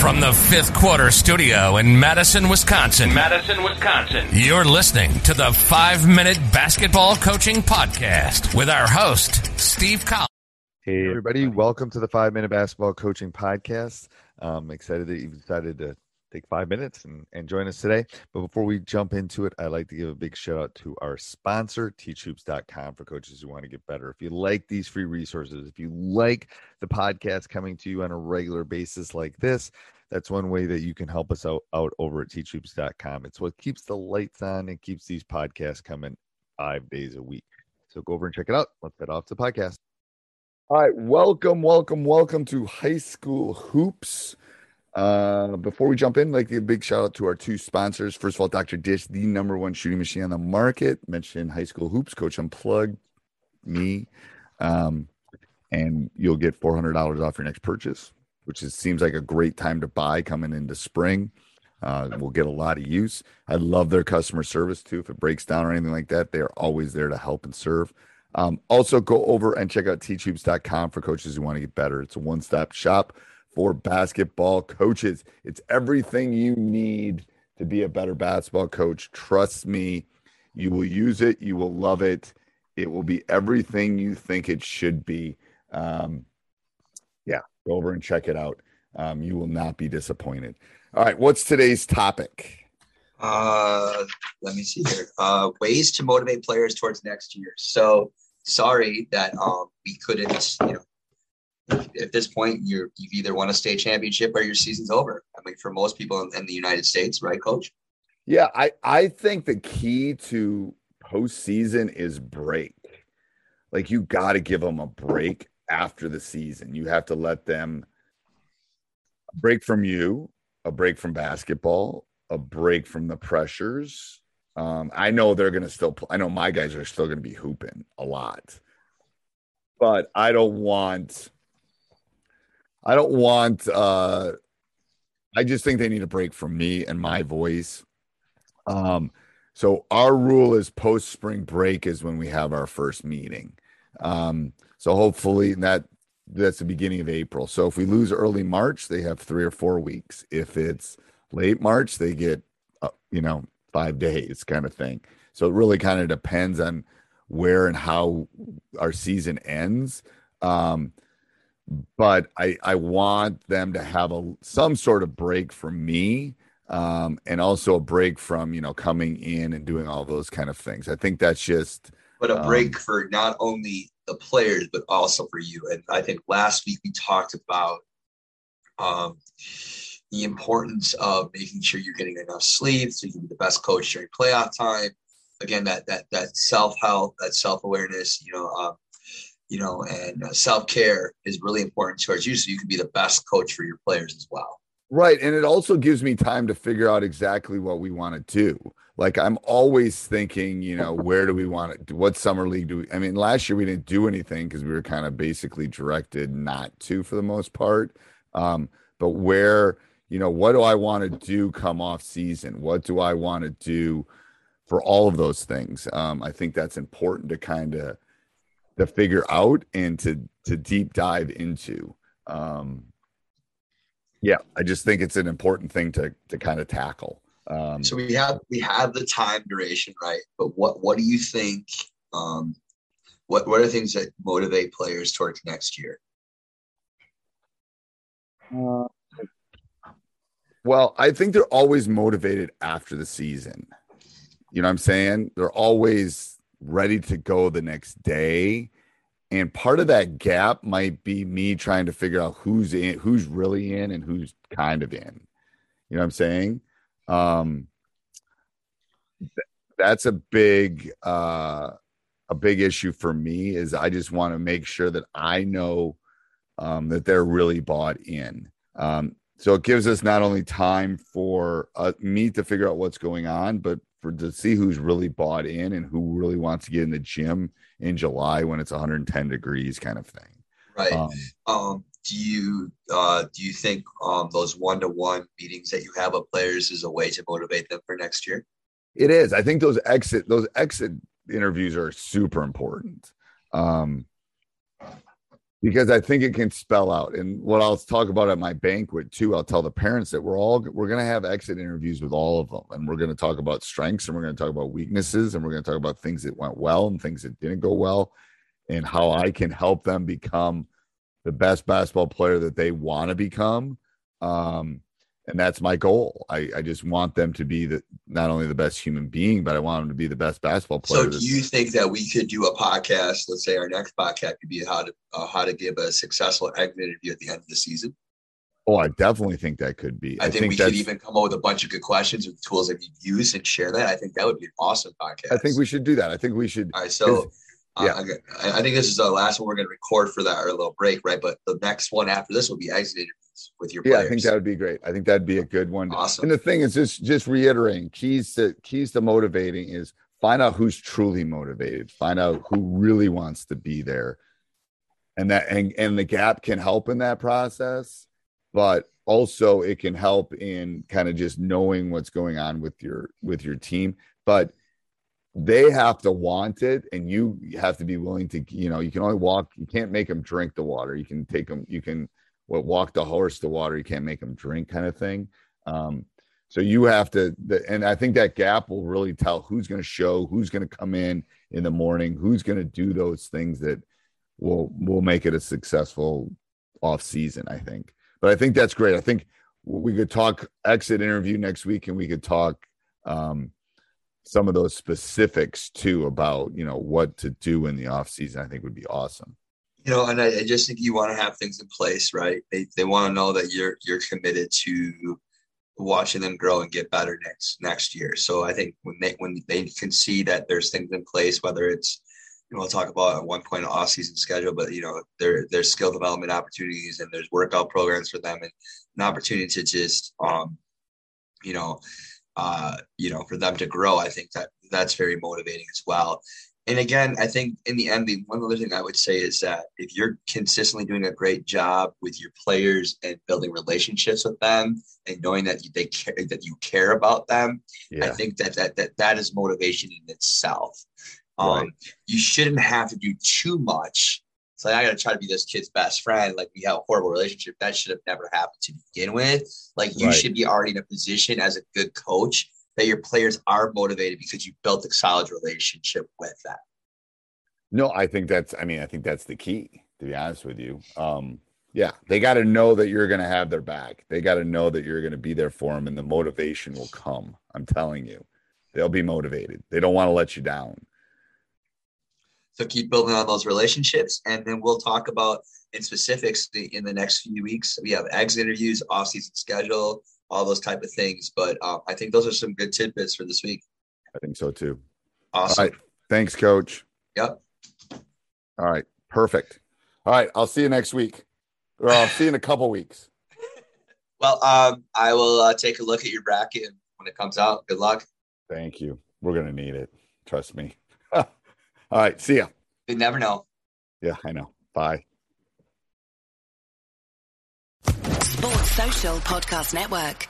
From the fifth quarter studio in Madison, Wisconsin. Madison, Wisconsin. You're listening to the five minute basketball coaching podcast with our host, Steve Collins. Hey, everybody. Welcome to the five minute basketball coaching podcast. I'm excited that you've decided to take five minutes and, and join us today. But before we jump into it, I'd like to give a big shout out to our sponsor, teachhoops.com, for coaches who want to get better. If you like these free resources, if you like the podcast coming to you on a regular basis like this, that's one way that you can help us out, out over at teachhoops.com. It's what keeps the lights on and keeps these podcasts coming five days a week. So go over and check it out. Let's head off to the podcast. All right. Welcome, welcome, welcome to High School Hoops. Uh, before we jump in, like a big shout out to our two sponsors. First of all, Dr. Dish, the number one shooting machine on the market. Mention High School Hoops, Coach Unplugged, me, um, and you'll get four hundred dollars off your next purchase, which is, seems like a great time to buy coming into spring. Uh, we'll get a lot of use. I love their customer service too. If it breaks down or anything like that, they are always there to help and serve. Um, also, go over and check out teachhoops.com for coaches who want to get better. It's a one stop shop for basketball coaches. It's everything you need to be a better basketball coach. Trust me, you will use it, you will love it. It will be everything you think it should be. Um, yeah, go over and check it out. Um, you will not be disappointed. All right, what's today's topic? Uh, let me see here. Uh, ways to motivate players towards next year. So sorry that um, we couldn't, you know, at this point, you either won a state championship or your season's over. I mean, for most people in, in the United States, right, Coach? Yeah, I I think the key to postseason is break. Like you got to give them a break after the season. You have to let them break from you, a break from basketball, a break from the pressures. Um, I know they're going to still. I know my guys are still going to be hooping a lot, but I don't want I don't want uh I just think they need a break from me and my voice. Um so our rule is post spring break is when we have our first meeting. Um so hopefully that that's the beginning of April. So if we lose early March, they have 3 or 4 weeks. If it's late March, they get uh, you know, 5 days kind of thing. So it really kind of depends on where and how our season ends. Um but I I want them to have a some sort of break from me, um, and also a break from you know coming in and doing all those kind of things. I think that's just. But a break um, for not only the players but also for you. And I think last week we talked about um, the importance of making sure you're getting enough sleep so you can be the best coach during playoff time. Again, that that that self help, that self awareness. You know, um, you know, and uh, self care is really important towards you, so you can be the best coach for your players as well. Right, and it also gives me time to figure out exactly what we want to do. Like I'm always thinking, you know, where do we want to? What summer league do we? I mean, last year we didn't do anything because we were kind of basically directed not to for the most part. Um, but where, you know, what do I want to do come off season? What do I want to do for all of those things? Um, I think that's important to kind of to figure out and to to deep dive into. Um, yeah, I just think it's an important thing to to kind of tackle. Um, so we have we have the time duration right, but what what do you think? Um, what what are things that motivate players towards next year? Uh, well, I think they're always motivated after the season. You know what I'm saying? They're always ready to go the next day. And part of that gap might be me trying to figure out who's in, who's really in, and who's kind of in. You know what I'm saying? Um, th- that's a big, uh, a big issue for me. Is I just want to make sure that I know um, that they're really bought in. Um, so it gives us not only time for uh, me to figure out what's going on, but for to see who's really bought in and who really wants to get in the gym in July when it's 110 degrees, kind of thing. Right. Um, um, do you uh, do you think um, those one to one meetings that you have with players is a way to motivate them for next year? It is. I think those exit those exit interviews are super important. Um, because I think it can spell out. And what I'll talk about at my banquet too, I'll tell the parents that we're all we're going to have exit interviews with all of them, and we're going to talk about strengths, and we're going to talk about weaknesses, and we're going to talk about things that went well and things that didn't go well, and how I can help them become the best basketball player that they want to become. Um, and that's my goal. I, I just want them to be the not only the best human being, but I want them to be the best basketball player. So, do you think that we could do a podcast? Let's say our next podcast could be how to uh, how to give a successful exit interview at the end of the season. Oh, I definitely think that could be. I, I think, think, we could even come up with a bunch of good questions with tools that you use and share that. I think that would be an awesome podcast. I think we should do that. I think we should. All right, so. Uh, yeah. I, I think this is the last one we're going to record for that our little break, right? But the next one after this will be exit interview with your players. Yeah, I think that would be great. I think that'd be a good one. Awesome. And the thing is just just reiterating keys to keys to motivating is find out who's truly motivated, find out who really wants to be there. And that and, and the gap can help in that process, but also it can help in kind of just knowing what's going on with your with your team. But they have to want it and you have to be willing to you know you can only walk you can't make them drink the water. You can take them you can what walk the horse to water you can't make them drink kind of thing. Um, so you have to the, and i think that gap will really tell who's going to show who's going to come in in the morning who's going to do those things that will will make it a successful off season i think. But i think that's great. I think we could talk exit interview next week and we could talk um, some of those specifics too about you know what to do in the off season i think would be awesome you know, and I, I just think you want to have things in place, right? They, they want to know that you're you're committed to watching them grow and get better next next year. So I think when they when they can see that there's things in place, whether it's you know, we'll talk about at one point off season schedule, but you know, there there's skill development opportunities and there's workout programs for them and an opportunity to just um, you know, uh, you know, for them to grow. I think that that's very motivating as well and again, I think in the end, the one other thing I would say is that if you're consistently doing a great job with your players and building relationships with them and knowing that they care, that you care about them, yeah. I think that, that that that is motivation in itself. Um, right. You shouldn't have to do too much. Like I got to try to be this kid's best friend. Like we have a horrible relationship that should have never happened to begin with. Like you right. should be already in a position as a good coach that your players are motivated because you built a solid relationship with them. No, I think that's, I mean, I think that's the key, to be honest with you. Um, yeah, they got to know that you're going to have their back. They got to know that you're going to be there for them and the motivation will come. I'm telling you, they'll be motivated. They don't want to let you down. So keep building on those relationships. And then we'll talk about in specifics in the next few weeks. We have exit interviews, off-season schedule, all those type of things. But um, I think those are some good tidbits for this week. I think so too. Awesome. All right. Thanks, coach. Yep. All right. Perfect. All right. I'll see you next week. Or I'll see you in a couple weeks. Well, um, I will uh, take a look at your bracket when it comes out. Good luck. Thank you. We're going to need it. Trust me. All right. See ya. You never know. Yeah, I know. Bye. Sports Social Podcast Network.